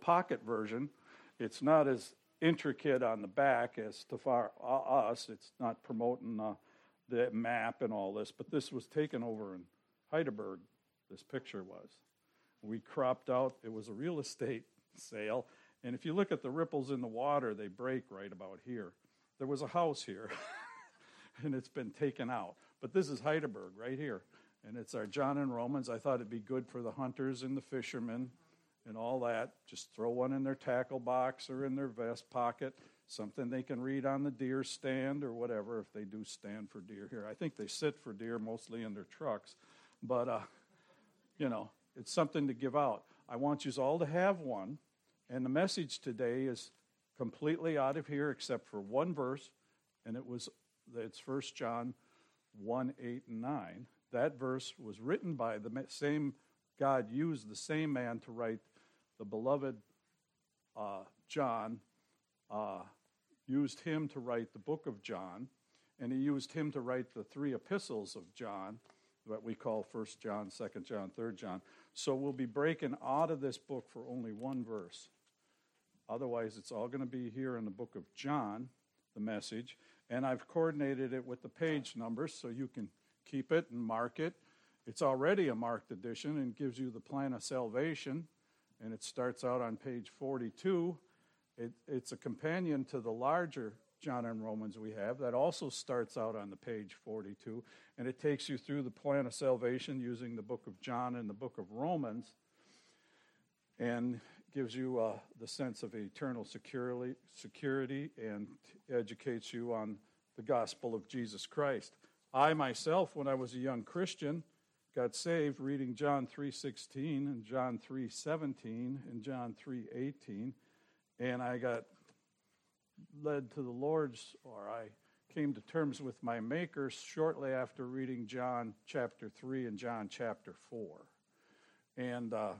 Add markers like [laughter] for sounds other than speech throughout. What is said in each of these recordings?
pocket version. It's not as intricate on the back as to far, uh, us. It's not promoting uh, the map and all this, but this was taken over in Heidelberg. This picture was. We cropped out. It was a real [laughs] estate sale, and if you look at the ripples in the water, they break right about here. There was a house here, [laughs] and it's been taken out. But this is Heidelberg right here, and it's our John and Romans. I thought it'd be good for the hunters and the fishermen and all that. Just throw one in their tackle box or in their vest pocket, something they can read on the deer stand or whatever if they do stand for deer here. I think they sit for deer mostly in their trucks, but uh, you know, it's something to give out. I want you all to have one, and the message today is completely out of here except for one verse, and it was it's First John 1 8 and 9. That verse was written by the same God used the same man to write the beloved uh, John, uh, used him to write the book of John, and he used him to write the three epistles of John, what we call First John, Second John, Third John. So we'll be breaking out of this book for only one verse. Otherwise, it's all going to be here in the book of John, the message, and I've coordinated it with the page numbers so you can keep it and mark it. It's already a marked edition and gives you the plan of salvation and it starts out on page 42. It, it's a companion to the larger John and Romans we have that also starts out on the page 42, and it takes you through the plan of salvation using the book of John and the book of Romans, and gives you uh, the sense of eternal security, security and educates you on the gospel of Jesus Christ. I myself, when I was a young Christian, got saved reading John 3:16 and John 3:17 and John 3:18 and I got led to the Lord's or I came to terms with my maker shortly after reading John chapter 3 and John chapter 4. And uh,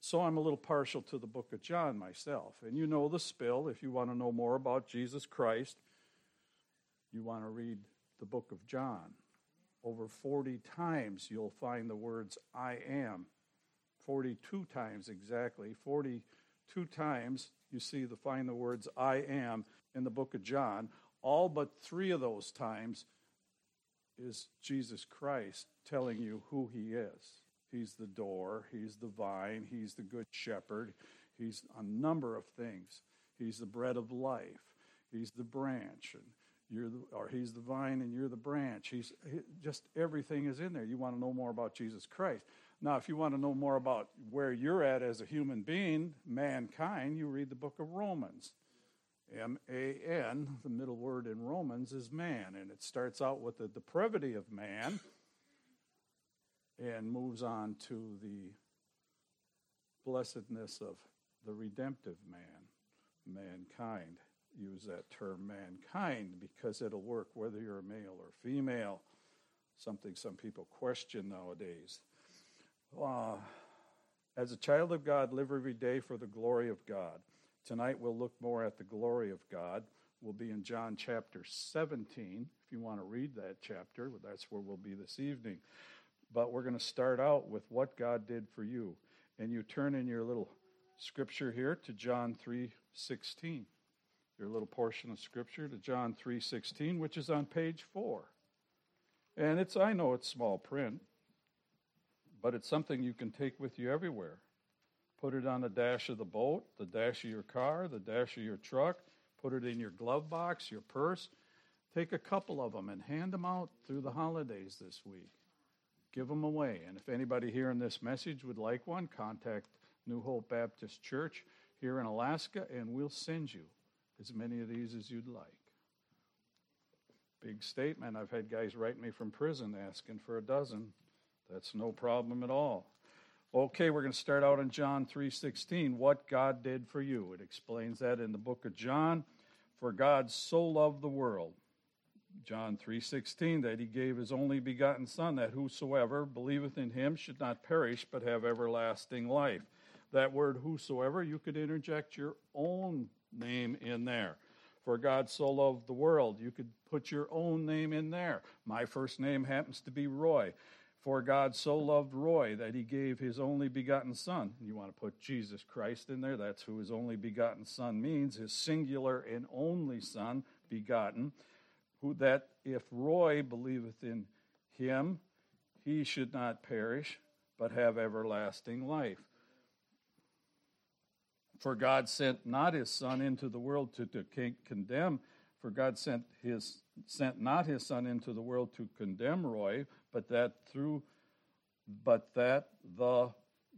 so I'm a little partial to the book of John myself. And you know the spill. If you want to know more about Jesus Christ, you want to read the book of John. Over 40 times you'll find the words I am. 42 times exactly. 42 times you see the find the words I am in the book of John. All but three of those times is Jesus Christ telling you who he is. He's the door, he's the vine, he's the good shepherd, he's a number of things. He's the bread of life, he's the branch, and you're the, or he's the vine and you're the branch. He's he, just everything is in there. You want to know more about Jesus Christ. Now, if you want to know more about where you're at as a human being, mankind, you read the book of Romans. M A N, the middle word in Romans is man, and it starts out with the depravity of man and moves on to the blessedness of the redemptive man, mankind use that term mankind because it'll work whether you're a male or female, something some people question nowadays. Uh, as a child of God, live every day for the glory of God. Tonight we'll look more at the glory of God. We'll be in John chapter 17. If you want to read that chapter, that's where we'll be this evening. But we're going to start out with what God did for you. And you turn in your little scripture here to John 3 16 your little portion of scripture to John 3:16, which is on page 4. And it's I know it's small print, but it's something you can take with you everywhere. Put it on the dash of the boat, the dash of your car, the dash of your truck, put it in your glove box, your purse. Take a couple of them and hand them out through the holidays this week. Give them away. And if anybody hearing this message would like one, contact New Hope Baptist Church here in Alaska and we'll send you as many of these as you'd like. Big statement. I've had guys write me from prison asking for a dozen. That's no problem at all. Okay, we're going to start out in John 3:16, what God did for you. It explains that in the book of John, for God so loved the world. John 3:16 that he gave his only begotten son that whosoever believeth in him should not perish but have everlasting life. That word whosoever you could interject your own name in there. For God so loved the world, you could put your own name in there. My first name happens to be Roy. For God so loved Roy that he gave his only begotten Son. You want to put Jesus Christ in there? That's who his only begotten Son means, his singular and only Son, begotten, who that if Roy believeth in him, he should not perish, but have everlasting life. For God sent not his Son into the world to, to condemn, for God sent his sent not his son into the world to condemn Roy, but that through but that the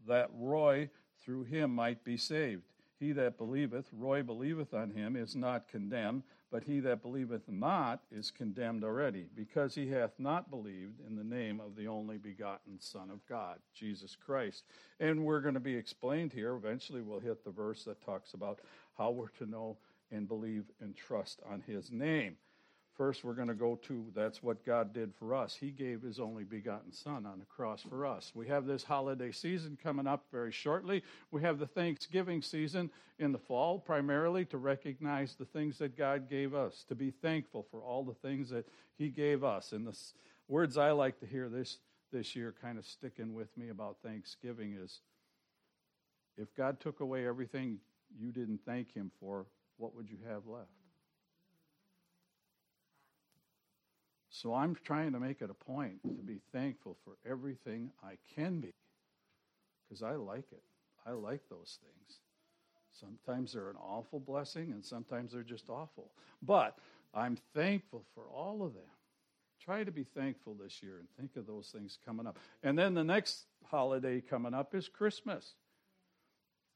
that Roy through him might be saved. He that believeth, Roy believeth on him, is not condemned, but he that believeth not is condemned already, because he hath not believed in the name of the only begotten Son of God, Jesus Christ. And we're going to be explained here. Eventually, we'll hit the verse that talks about how we're to know and believe and trust on his name. First, we're going to go to that's what God did for us. He gave His only begotten Son on the cross for us. We have this holiday season coming up very shortly. We have the Thanksgiving season in the fall, primarily to recognize the things that God gave us, to be thankful for all the things that He gave us. And the words I like to hear this, this year kind of sticking with me about Thanksgiving is if God took away everything you didn't thank Him for, what would you have left? So I'm trying to make it a point to be thankful for everything I can be because I like it. I like those things. Sometimes they're an awful blessing and sometimes they're just awful. But I'm thankful for all of them. Try to be thankful this year and think of those things coming up. And then the next holiday coming up is Christmas.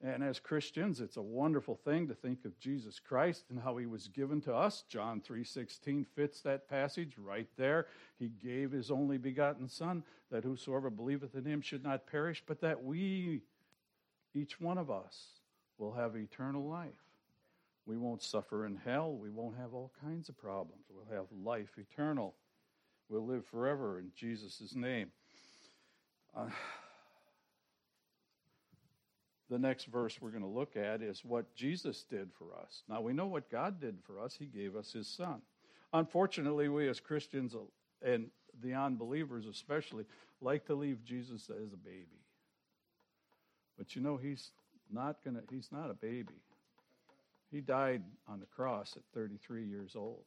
And as Christians, it's a wonderful thing to think of Jesus Christ and how he was given to us. John 3:16 fits that passage right there. He gave his only begotten son that whosoever believeth in him should not perish, but that we each one of us will have eternal life. We won't suffer in hell. We won't have all kinds of problems. We'll have life eternal. We'll live forever in Jesus' name. Uh, the next verse we're going to look at is what Jesus did for us. Now, we know what God did for us. He gave us His Son. Unfortunately, we as Christians and the unbelievers especially like to leave Jesus as a baby. But you know, He's not going to, He's not a baby. He died on the cross at 33 years old.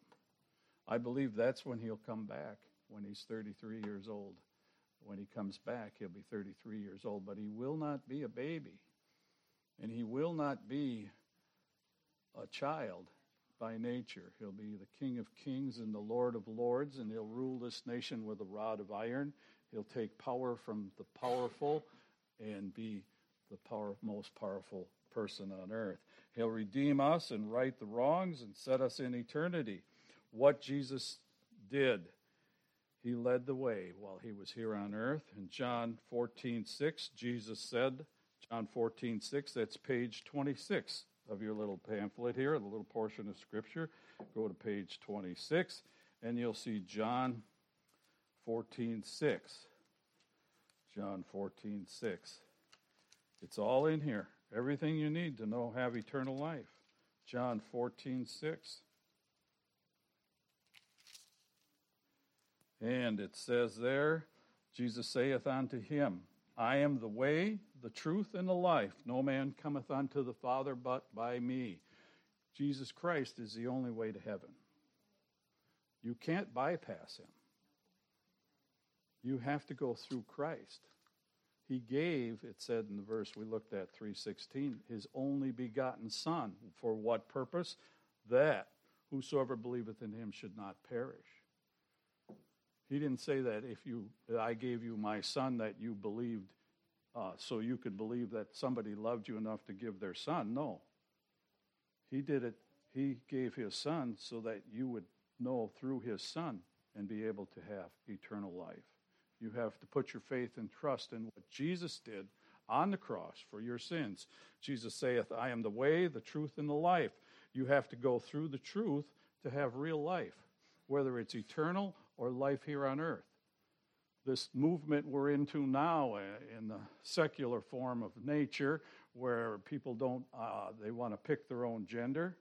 I believe that's when He'll come back, when He's 33 years old. When He comes back, He'll be 33 years old, but He will not be a baby. And he will not be a child by nature. He'll be the King of kings and the Lord of lords, and he'll rule this nation with a rod of iron. He'll take power from the powerful and be the power, most powerful person on earth. He'll redeem us and right the wrongs and set us in eternity. What Jesus did, he led the way while he was here on earth. In John 14, 6, Jesus said, John 14, 6, that's page 26 of your little pamphlet here, the little portion of Scripture. Go to page 26, and you'll see John 14, 6. John 14, 6. It's all in here. Everything you need to know have eternal life. John 14, 6. And it says there, Jesus saith unto him, I am the way, the truth, and the life. No man cometh unto the Father but by me. Jesus Christ is the only way to heaven. You can't bypass him. You have to go through Christ. He gave, it said in the verse we looked at, 316, his only begotten Son. For what purpose? That whosoever believeth in him should not perish he didn't say that if you, that I gave you my son that you believed, uh, so you could believe that somebody loved you enough to give their son. No. He did it, he gave his son so that you would know through his son and be able to have eternal life. You have to put your faith and trust in what Jesus did on the cross for your sins. Jesus saith, I am the way, the truth, and the life. You have to go through the truth to have real life, whether it's eternal or life here on earth. This movement we're into now uh, in the secular form of nature, where people don't, uh, they want to pick their own gender,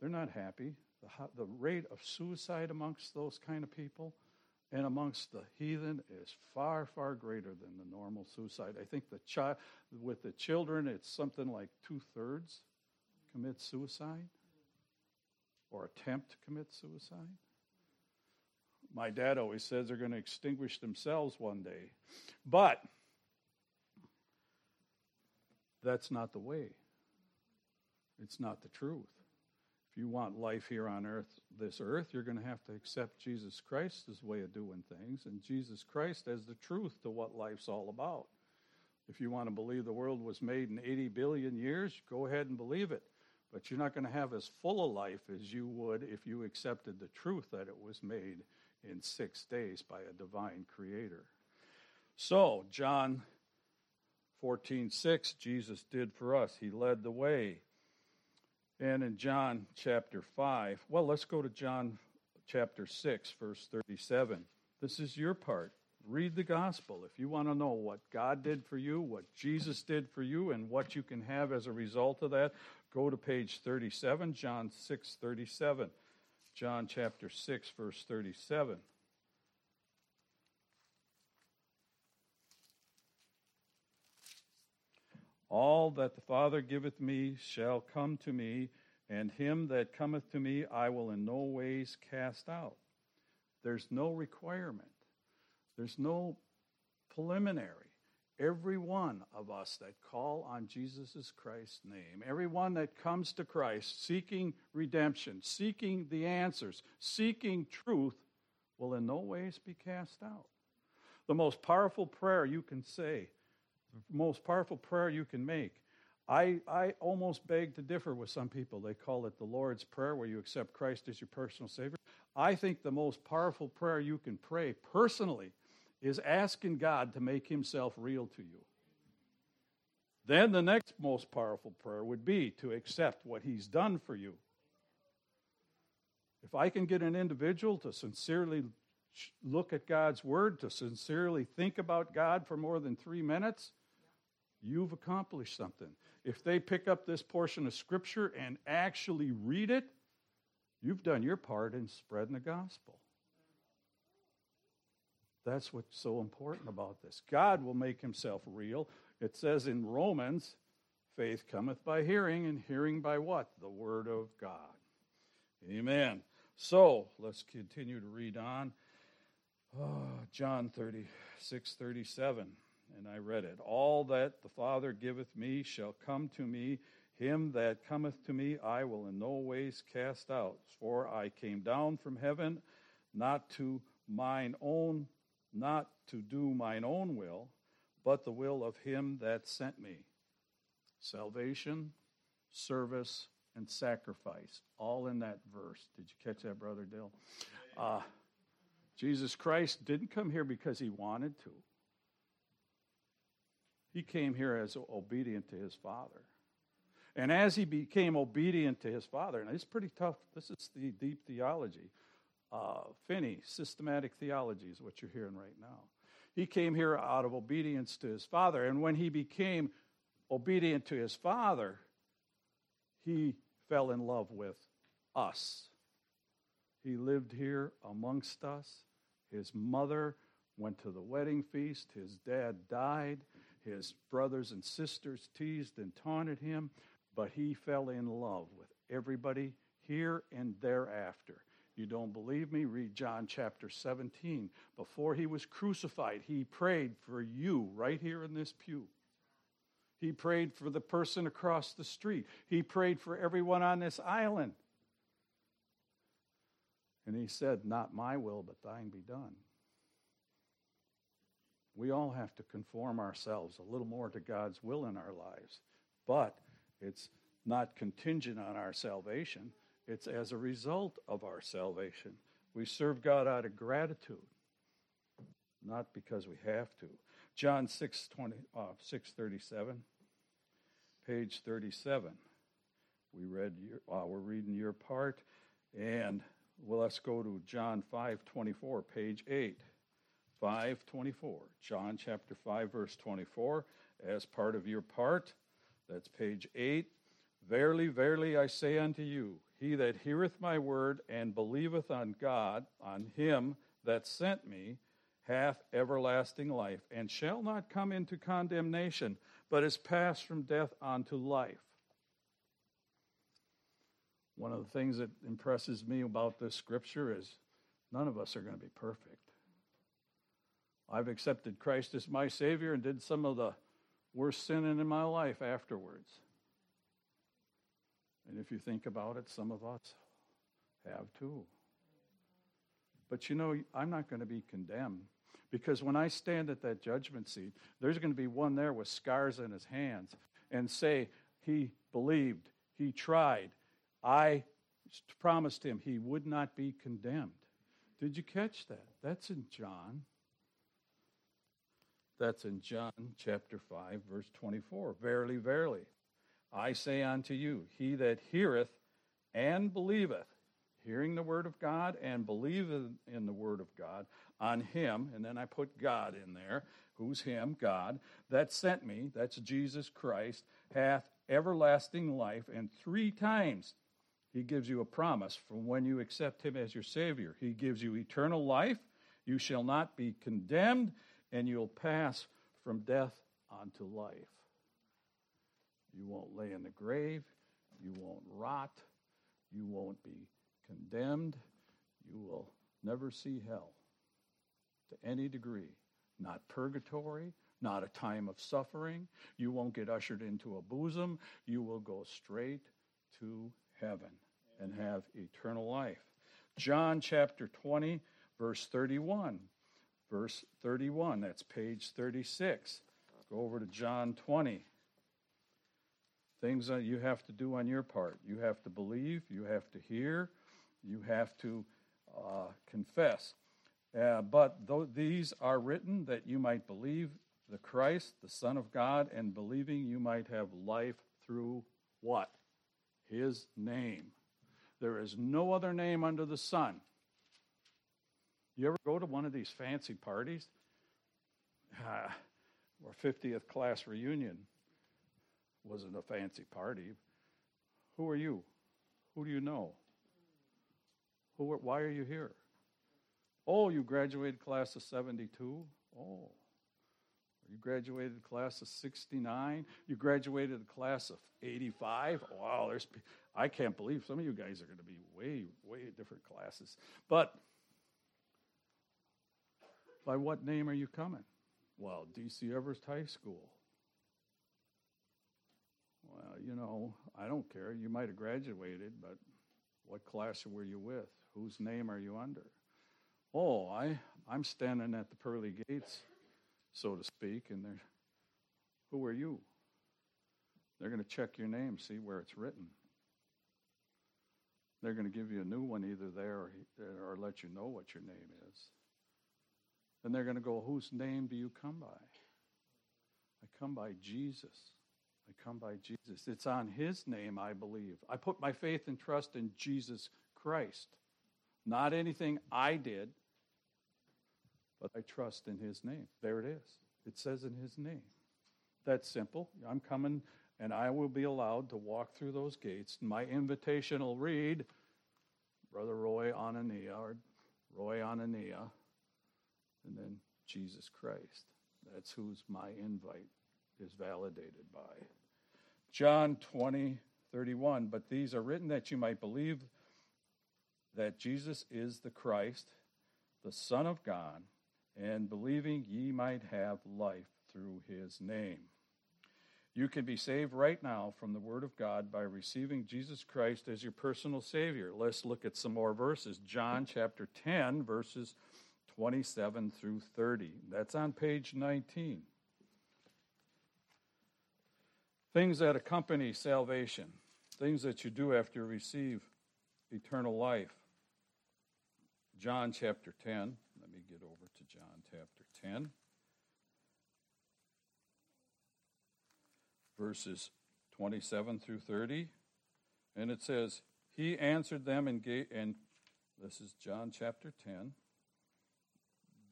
they're not happy. The, the rate of suicide amongst those kind of people and amongst the heathen is far, far greater than the normal suicide. I think the child with the children, it's something like two thirds commit suicide or attempt to commit suicide. My dad always says they're going to extinguish themselves one day. But that's not the way. It's not the truth. If you want life here on earth, this earth, you're going to have to accept Jesus Christ's way of doing things and Jesus Christ as the truth to what life's all about. If you want to believe the world was made in 80 billion years, go ahead and believe it. But you're not going to have as full a life as you would if you accepted the truth that it was made in six days by a divine creator. So, John 14, 6, Jesus did for us. He led the way. And in John chapter 5, well, let's go to John chapter 6, verse 37. This is your part. Read the gospel. If you want to know what God did for you, what Jesus did for you, and what you can have as a result of that, go to page 37, John 6, 37. John chapter 6, verse 37. All that the Father giveth me shall come to me, and him that cometh to me I will in no ways cast out. There's no requirement, there's no preliminary. Every one of us that call on Jesus Christ's name, every one that comes to Christ seeking redemption, seeking the answers, seeking truth, will in no ways be cast out. The most powerful prayer you can say the most powerful prayer you can make. I, I almost beg to differ with some people. They call it the Lord's Prayer, where you accept Christ as your personal Savior. I think the most powerful prayer you can pray personally is asking God to make Himself real to you. Then the next most powerful prayer would be to accept what He's done for you. If I can get an individual to sincerely look at God's Word, to sincerely think about God for more than three minutes, you've accomplished something. If they pick up this portion of Scripture and actually read it, you've done your part in spreading the gospel. That's what's so important about this. God will make himself real. It says in Romans, faith cometh by hearing, and hearing by what? The Word of God. Amen. So let's continue to read on. Oh, John 36, 37 and I read it. All that the Father giveth me shall come to me. Him that cometh to me I will in no ways cast out. For I came down from heaven not to mine own, not to do mine own will, but the will of him that sent me. Salvation, service, and sacrifice, all in that verse. Did you catch that, Brother Dill? Uh, Jesus Christ didn't come here because he wanted to. He came here as obedient to his father. And as he became obedient to his father, and it's pretty tough, this is the deep theology. Uh, Finney, systematic theology is what you're hearing right now. He came here out of obedience to his father. And when he became obedient to his father, he fell in love with us. He lived here amongst us. His mother went to the wedding feast. His dad died. His brothers and sisters teased and taunted him, but he fell in love with everybody here and thereafter. You don't believe me? Read John chapter 17. Before he was crucified, he prayed for you right here in this pew. He prayed for the person across the street. He prayed for everyone on this island. And he said, Not my will, but thine be done. We all have to conform ourselves a little more to God's will in our lives. But it's not contingent on our salvation, it's as a result of our salvation. We serve God out of gratitude, not because we have to. John 6, 20, uh, 637, page 37. We read your, uh, we're reading your part, and well, let's go to John 5, 24, page 8. 524. John chapter 5, verse 24, as part of your part. That's page 8. Verily, verily, I say unto you, he that heareth my word and believeth on God, on him that sent me hath everlasting life, and shall not come into condemnation, but is passed from death unto life. One of the things that impresses me about this scripture is none of us are going to be perfect. I've accepted Christ as my Savior and did some of the worst sinning in my life afterwards. And if you think about it, some of us have too. But you know, I'm not going to be condemned because when I stand at that judgment seat, there's going to be one there with scars in his hands and say, He believed, he tried. I promised him he would not be condemned. Did you catch that? That's in John. That's in John chapter 5, verse 24. Verily, verily, I say unto you, he that heareth and believeth, hearing the word of God and believeth in the word of God, on him, and then I put God in there, who's him, God, that sent me, that's Jesus Christ, hath everlasting life, and three times he gives you a promise from when you accept him as your Savior. He gives you eternal life, you shall not be condemned, and you'll pass from death unto life. You won't lay in the grave, you won't rot, you won't be condemned, you will never see hell to any degree. Not purgatory, not a time of suffering. You won't get ushered into a bosom. You will go straight to heaven and have eternal life. John chapter 20, verse 31. Verse 31, that's page 36. Go over to John 20. Things that you have to do on your part. You have to believe, you have to hear, you have to uh, confess. Uh, but these are written that you might believe the Christ, the Son of God, and believing you might have life through what? His name. There is no other name under the sun. You ever go to one of these fancy parties? Uh, [sighs] our 50th class reunion wasn't a fancy party. Who are you? Who do you know? Who, why are you here? Oh, you graduated class of 72? Oh. You graduated class of 69? You graduated class of 85? Wow, there's I can't believe some of you guys are going to be way way different classes. But by what name are you coming? Well, DC Everest High School. Well, you know, I don't care. You might have graduated, but what class were you with? Whose name are you under? Oh, I, I'm standing at the pearly gates, so to speak, and they're, who are you? They're going to check your name, see where it's written. They're going to give you a new one either there or, or let you know what your name is. And they're going to go, whose name do you come by? I come by Jesus. I come by Jesus. It's on his name I believe. I put my faith and trust in Jesus Christ. Not anything I did, but I trust in his name. There it is. It says in his name. That's simple. I'm coming and I will be allowed to walk through those gates. My invitation will read Brother Roy Anania or Roy Anania, and then Jesus Christ. That's who's my invite is validated by. John 20, 31. But these are written that you might believe that Jesus is the Christ, the Son of God, and believing ye might have life through his name. You can be saved right now from the Word of God by receiving Jesus Christ as your personal Savior. Let's look at some more verses. John chapter 10, verses 27 through 30. That's on page 19. Things that accompany salvation, things that you do after you receive eternal life. John chapter 10. Let me get over to John chapter 10. Verses 27 through 30. And it says, He answered them and gave, and this is John chapter 10,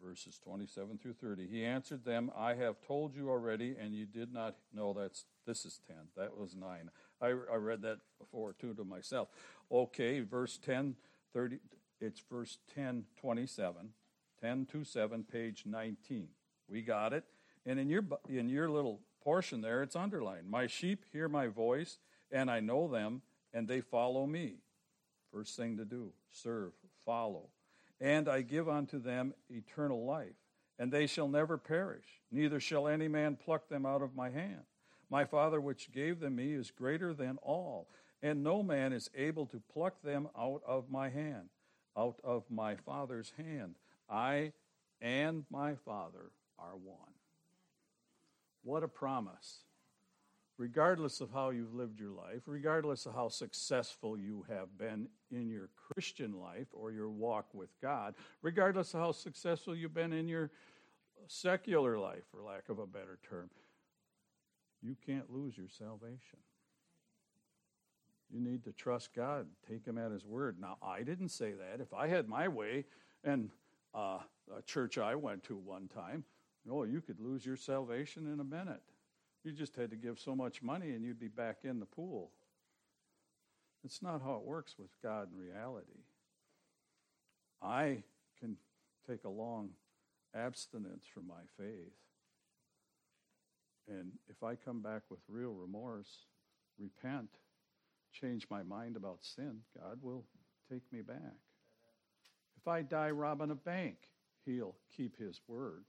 verses 27 through 30. He answered them, I have told you already, and you did not know that's, this is 10. That was 9. I, I read that before too to myself. Okay, verse 10, 30, it's verse 10, 27. 10 to 7, page 19. We got it. And in your, in your little portion there, it's underlined. My sheep hear my voice, and I know them, and they follow me. First thing to do serve, follow. And I give unto them eternal life, and they shall never perish, neither shall any man pluck them out of my hand. My Father, which gave them me, is greater than all, and no man is able to pluck them out of my hand, out of my Father's hand. I and my Father are one. What a promise. Regardless of how you've lived your life, regardless of how successful you have been in your Christian life or your walk with God, regardless of how successful you've been in your secular life, for lack of a better term, you can't lose your salvation. You need to trust God, take Him at His word. Now, I didn't say that. If I had my way, and uh, a church I went to one time, oh, you could lose your salvation in a minute. You just had to give so much money and you'd be back in the pool. It's not how it works with God in reality. I can take a long abstinence from my faith. And if I come back with real remorse, repent, change my mind about sin, God will take me back. If I die robbing a bank, He'll keep His word.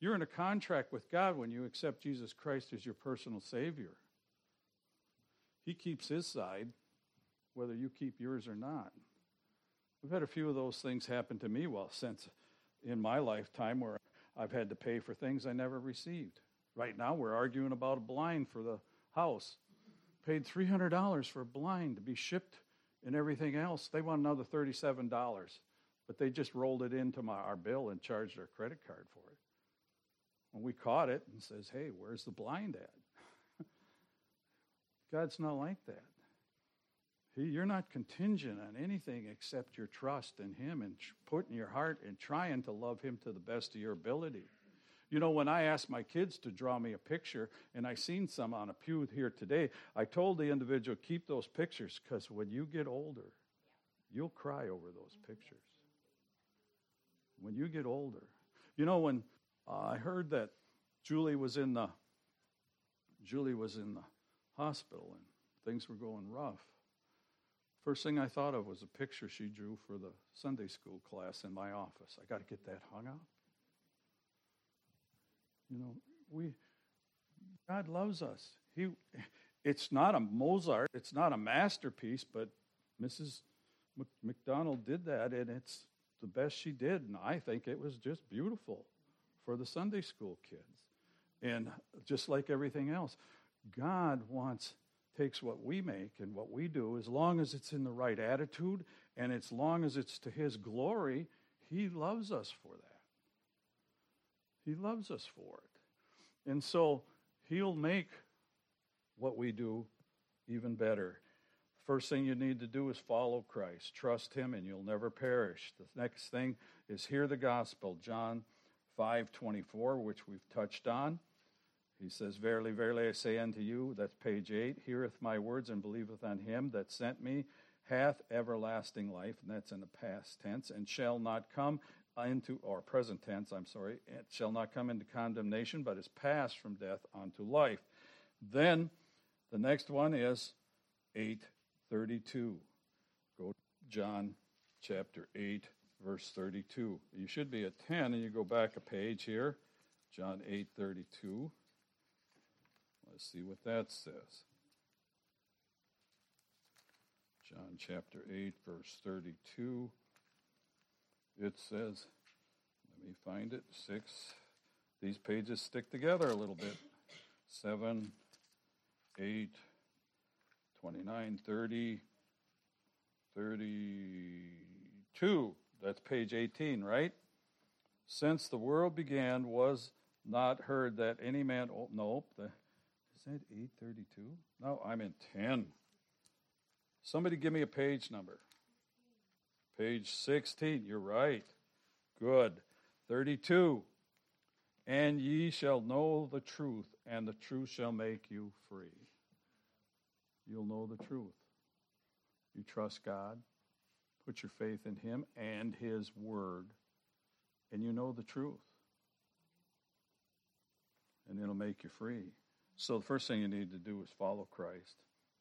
You're in a contract with God when you accept Jesus Christ as your personal Savior. He keeps His side, whether you keep yours or not. We've had a few of those things happen to me well since in my lifetime where I've had to pay for things I never received. Right now, we're arguing about a blind for the house. Paid $300 for a blind to be shipped and everything else. They want another $37, but they just rolled it into my, our bill and charged our credit card for it. When we caught it and says, hey, where's the blind at? [laughs] God's not like that. He, you're not contingent on anything except your trust in Him and putting your heart and trying to love Him to the best of your ability. You know, when I asked my kids to draw me a picture, and I seen some on a pew here today, I told the individual, keep those pictures because when you get older, you'll cry over those pictures. When you get older. You know, when uh, I heard that Julie was in the Julie was in the hospital and things were going rough. First thing I thought of was a picture she drew for the Sunday school class in my office. I got to get that hung up. You know, we God loves us. He it's not a Mozart, it's not a masterpiece, but Mrs. McDonald did that and it's the best she did and I think it was just beautiful for the Sunday school kids. And just like everything else, God wants takes what we make and what we do as long as it's in the right attitude and as long as it's to his glory, he loves us for that. He loves us for it. And so he'll make what we do even better. First thing you need to do is follow Christ. Trust him and you'll never perish. The next thing is hear the gospel. John 5:24, which we've touched on. He says, Verily, verily, I say unto you, that's page 8, heareth my words and believeth on him that sent me, hath everlasting life, and that's in the past tense, and shall not come into, or present tense, I'm sorry, it shall not come into condemnation, but is passed from death unto life. Then the next one is 832. Go to John chapter 8, verse 32. You should be at 10, and you go back a page here. John 8, 32. Let's see what that says. John chapter 8, verse 32 it says, let me find it, six. These pages stick together a little bit. Seven, eight, 29, 30, 32. That's page 18, right? Since the world began, was not heard that any man. Oh, no, the, is that 832? No, I'm in 10. Somebody give me a page number. Page 16, you're right. Good. 32. And ye shall know the truth, and the truth shall make you free. You'll know the truth. You trust God, put your faith in Him and His Word. and you know the truth. And it'll make you free. So the first thing you need to do is follow Christ,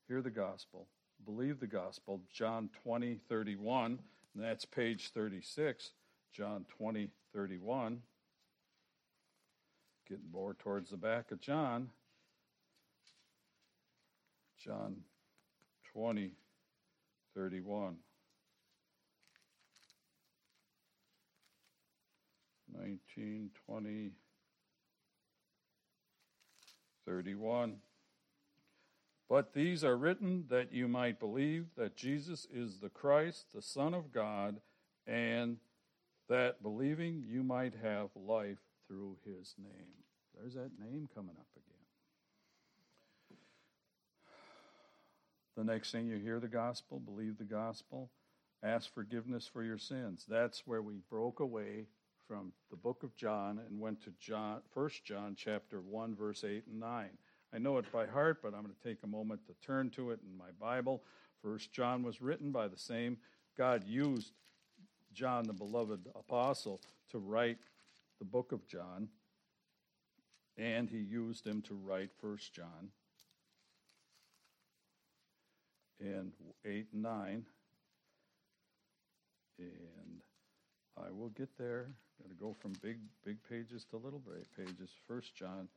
hear the gospel, believe the gospel. John 20, 31, and that's page 36. John 20, 31. Getting more towards the back of John. John 20, 31. 19, 20, 31. But these are written that you might believe that Jesus is the Christ, the Son of God, and that believing you might have life through his name. There's that name coming up again. The next thing you hear the gospel, believe the gospel, ask forgiveness for your sins. That's where we broke away from the book of John and went to John, 1 John chapter 1 verse 8 and 9. I know it by heart, but I'm going to take a moment to turn to it in my Bible. 1 John was written by the same God used John the beloved apostle to write the book of John and he used him to write 1 John and 8 and 9 and I will get there Got to go from big, big pages to little pages. First John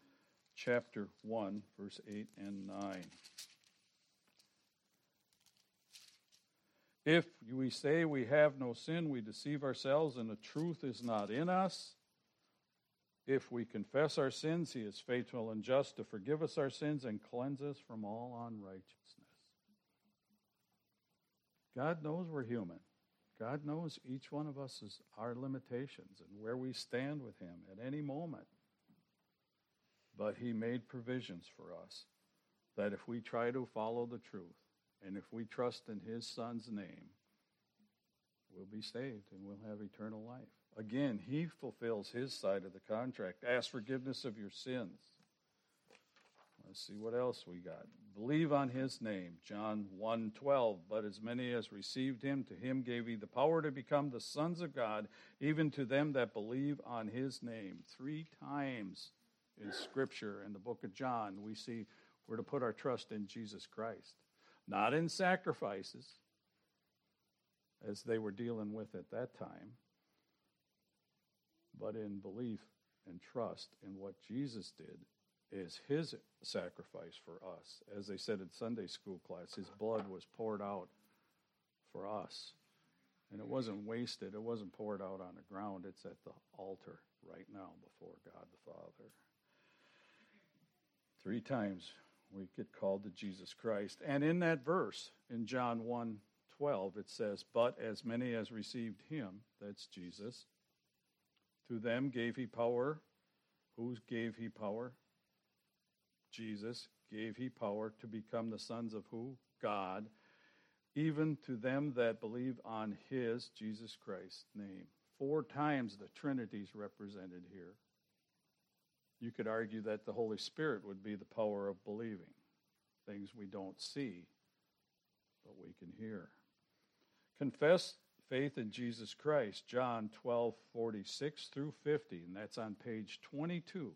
chapter 1, verse 8 and 9. If we say we have no sin, we deceive ourselves, and the truth is not in us. If we confess our sins, he is faithful and just to forgive us our sins and cleanse us from all unrighteousness. God knows we're human. God knows each one of us is our limitations and where we stand with Him at any moment. But He made provisions for us that if we try to follow the truth and if we trust in His Son's name, we'll be saved and we'll have eternal life. Again, He fulfills His side of the contract. Ask forgiveness of your sins. Let's see what else we got. Believe on his name, John 1:12. But as many as received him, to him gave he the power to become the sons of God, even to them that believe on his name. Three times in Scripture, in the book of John, we see we're to put our trust in Jesus Christ, not in sacrifices, as they were dealing with at that time, but in belief and trust in what Jesus did is his sacrifice for us. As they said in Sunday school class, his blood was poured out for us. And it wasn't wasted, it wasn't poured out on the ground, it's at the altar right now before God the Father. Three times we get called to Jesus Christ. And in that verse, in John 1 12, it says, But as many as received him, that's Jesus, to them gave he power. Who gave he power? Jesus, gave he power to become the sons of who? God, even to them that believe on his, Jesus Christ's name. Four times the Trinity is represented here. You could argue that the Holy Spirit would be the power of believing, things we don't see, but we can hear. Confess faith in Jesus Christ, John 12, 46 through 50, and that's on page 22.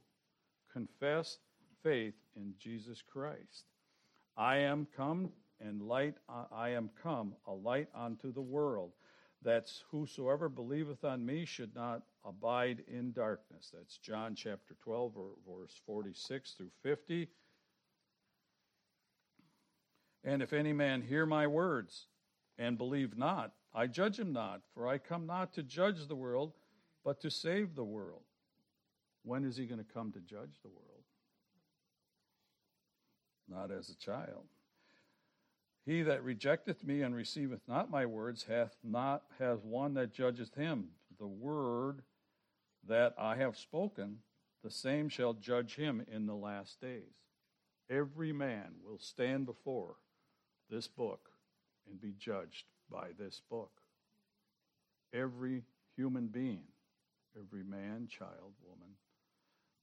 Confess faith in Jesus Christ. I am come and light I am come a light unto the world that's whosoever believeth on me should not abide in darkness. That's John chapter 12 verse 46 through 50. And if any man hear my words and believe not, I judge him not, for I come not to judge the world, but to save the world. When is he going to come to judge the world? Not as a child. He that rejecteth me and receiveth not my words hath not has one that judgeth him. The word that I have spoken, the same shall judge him in the last days. Every man will stand before this book and be judged by this book. Every human being, every man, child, woman.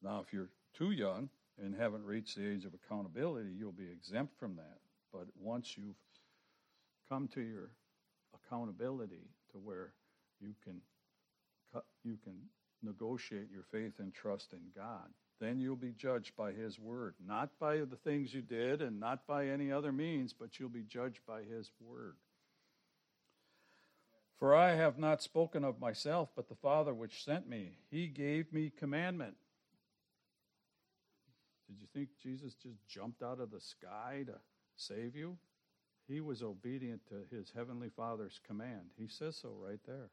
Now, if you're too young, and haven't reached the age of accountability, you'll be exempt from that. But once you've come to your accountability to where you can you can negotiate your faith and trust in God. Then you'll be judged by His word, not by the things you did and not by any other means, but you'll be judged by His word. For I have not spoken of myself, but the Father which sent me. He gave me commandment. Did you think Jesus just jumped out of the sky to save you? He was obedient to his heavenly Father's command. He says so right there.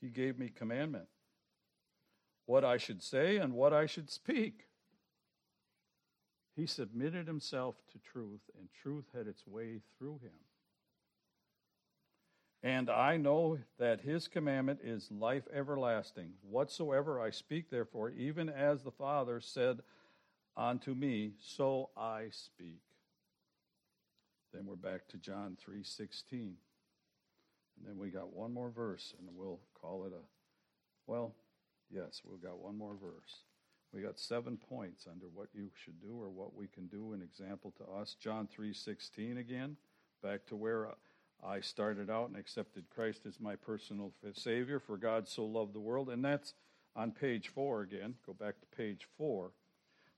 He gave me commandment what I should say and what I should speak. He submitted himself to truth, and truth had its way through him. And I know that his commandment is life everlasting. Whatsoever I speak, therefore, even as the Father said unto me, so I speak. Then we're back to John 3:16. And then we got one more verse and we'll call it a well, yes, we've got one more verse. We got seven points under what you should do or what we can do an example to us. John 3:16 again, back to where I started out and accepted Christ as my personal savior for God so loved the world and that's on page 4 again. Go back to page 4.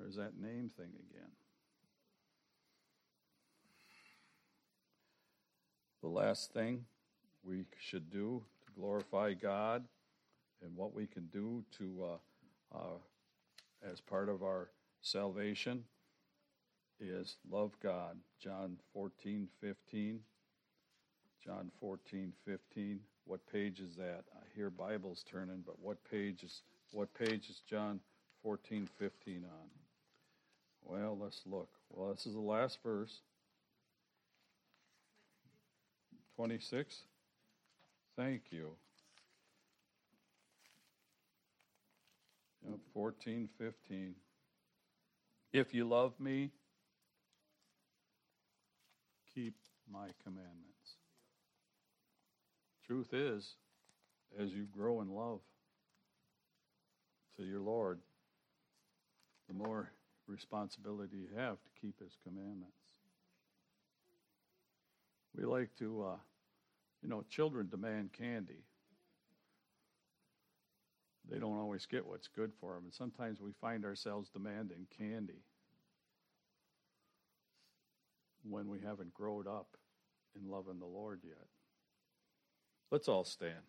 There's that name thing again. The last thing we should do to glorify God and what we can do to, uh, uh, as part of our salvation, is love God. John 14, 15. John 14, 15. What page is that? I hear Bibles turning, but what page is what page is John 14, 15 on? Well, let's look. Well, this is the last verse. 26? Thank you. Yep, 14, 15. If you love me, keep my commandments. Truth is, as you grow in love to your Lord, the more responsibility you have to keep his commandments. We like to uh, you know, children demand candy. They don't always get what's good for them, and sometimes we find ourselves demanding candy when we haven't grown up in loving the Lord yet. Let's all stand.